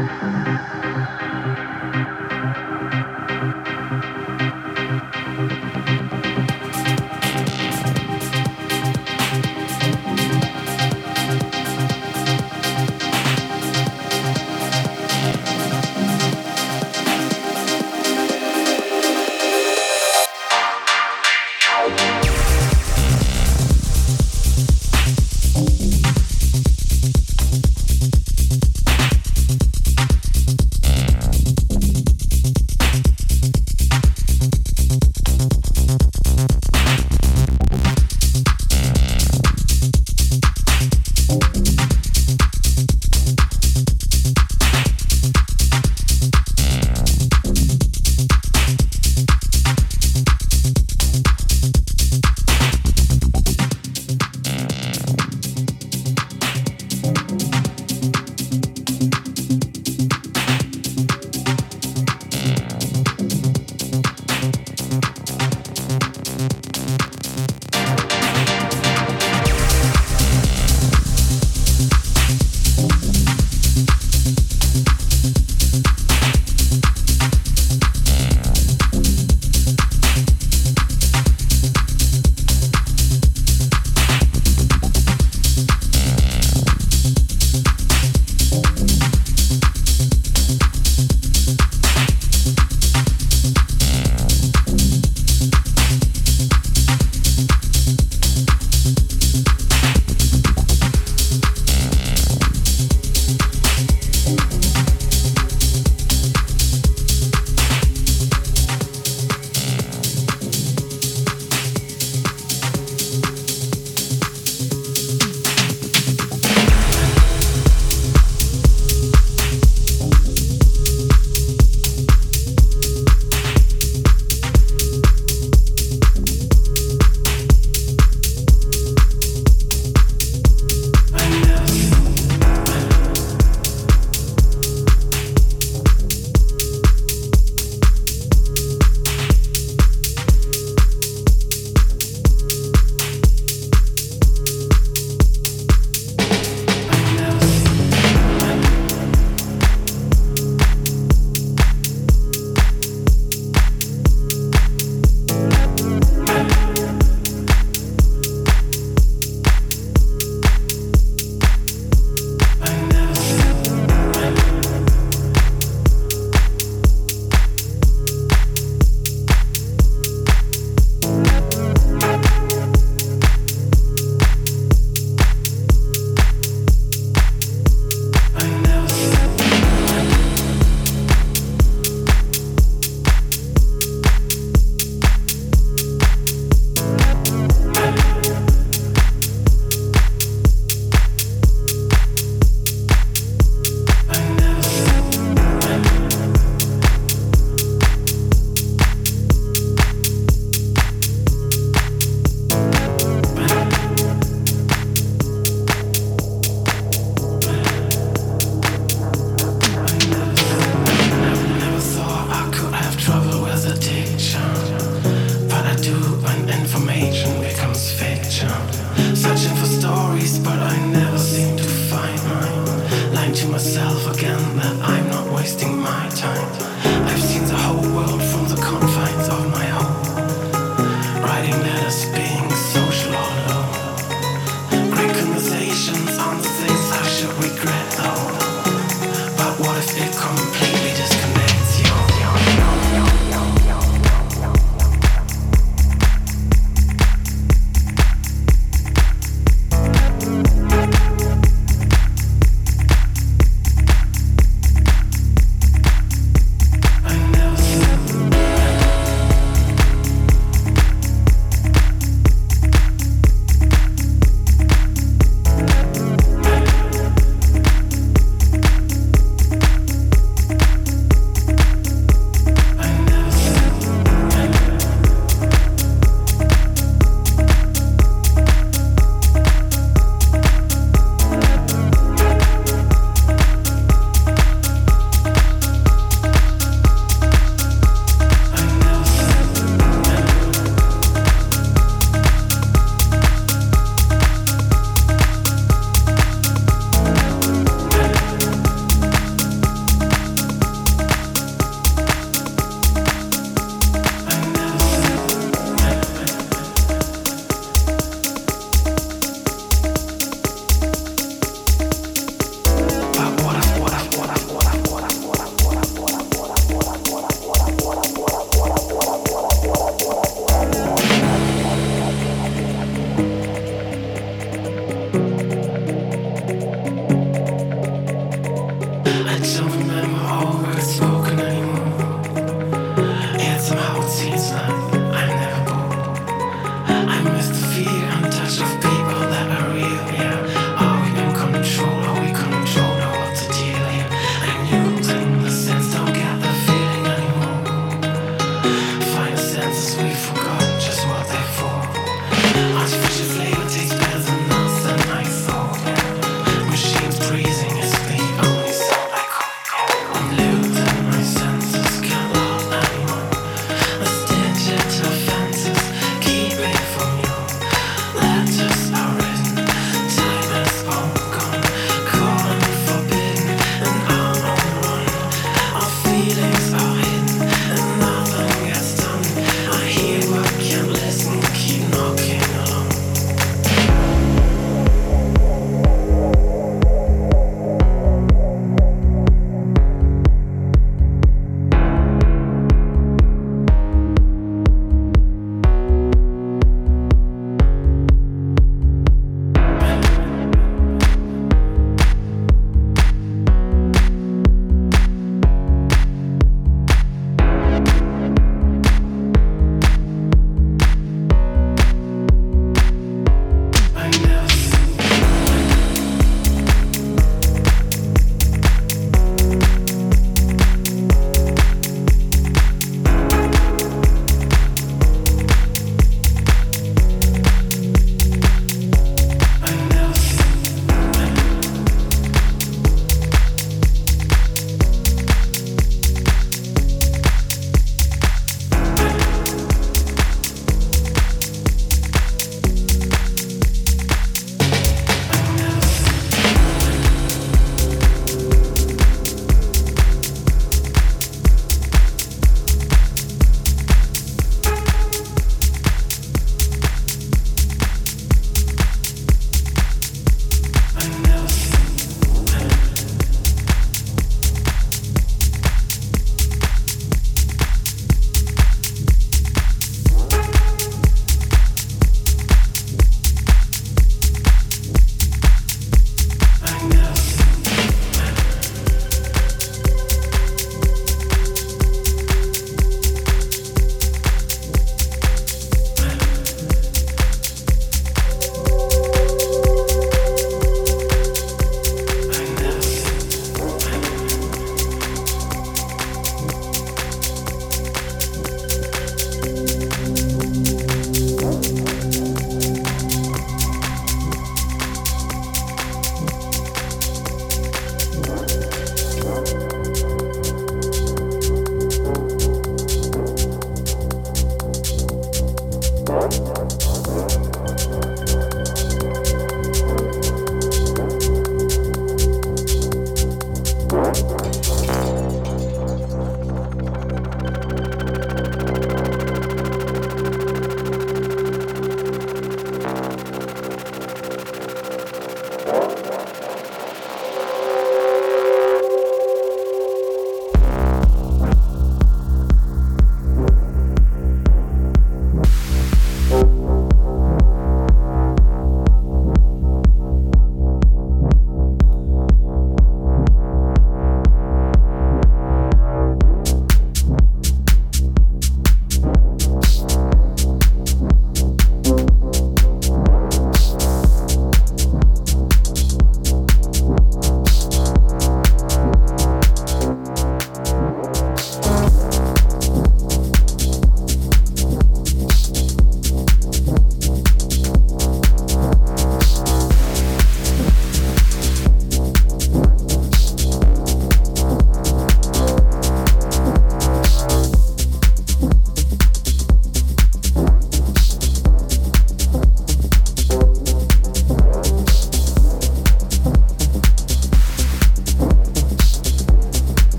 Música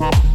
small.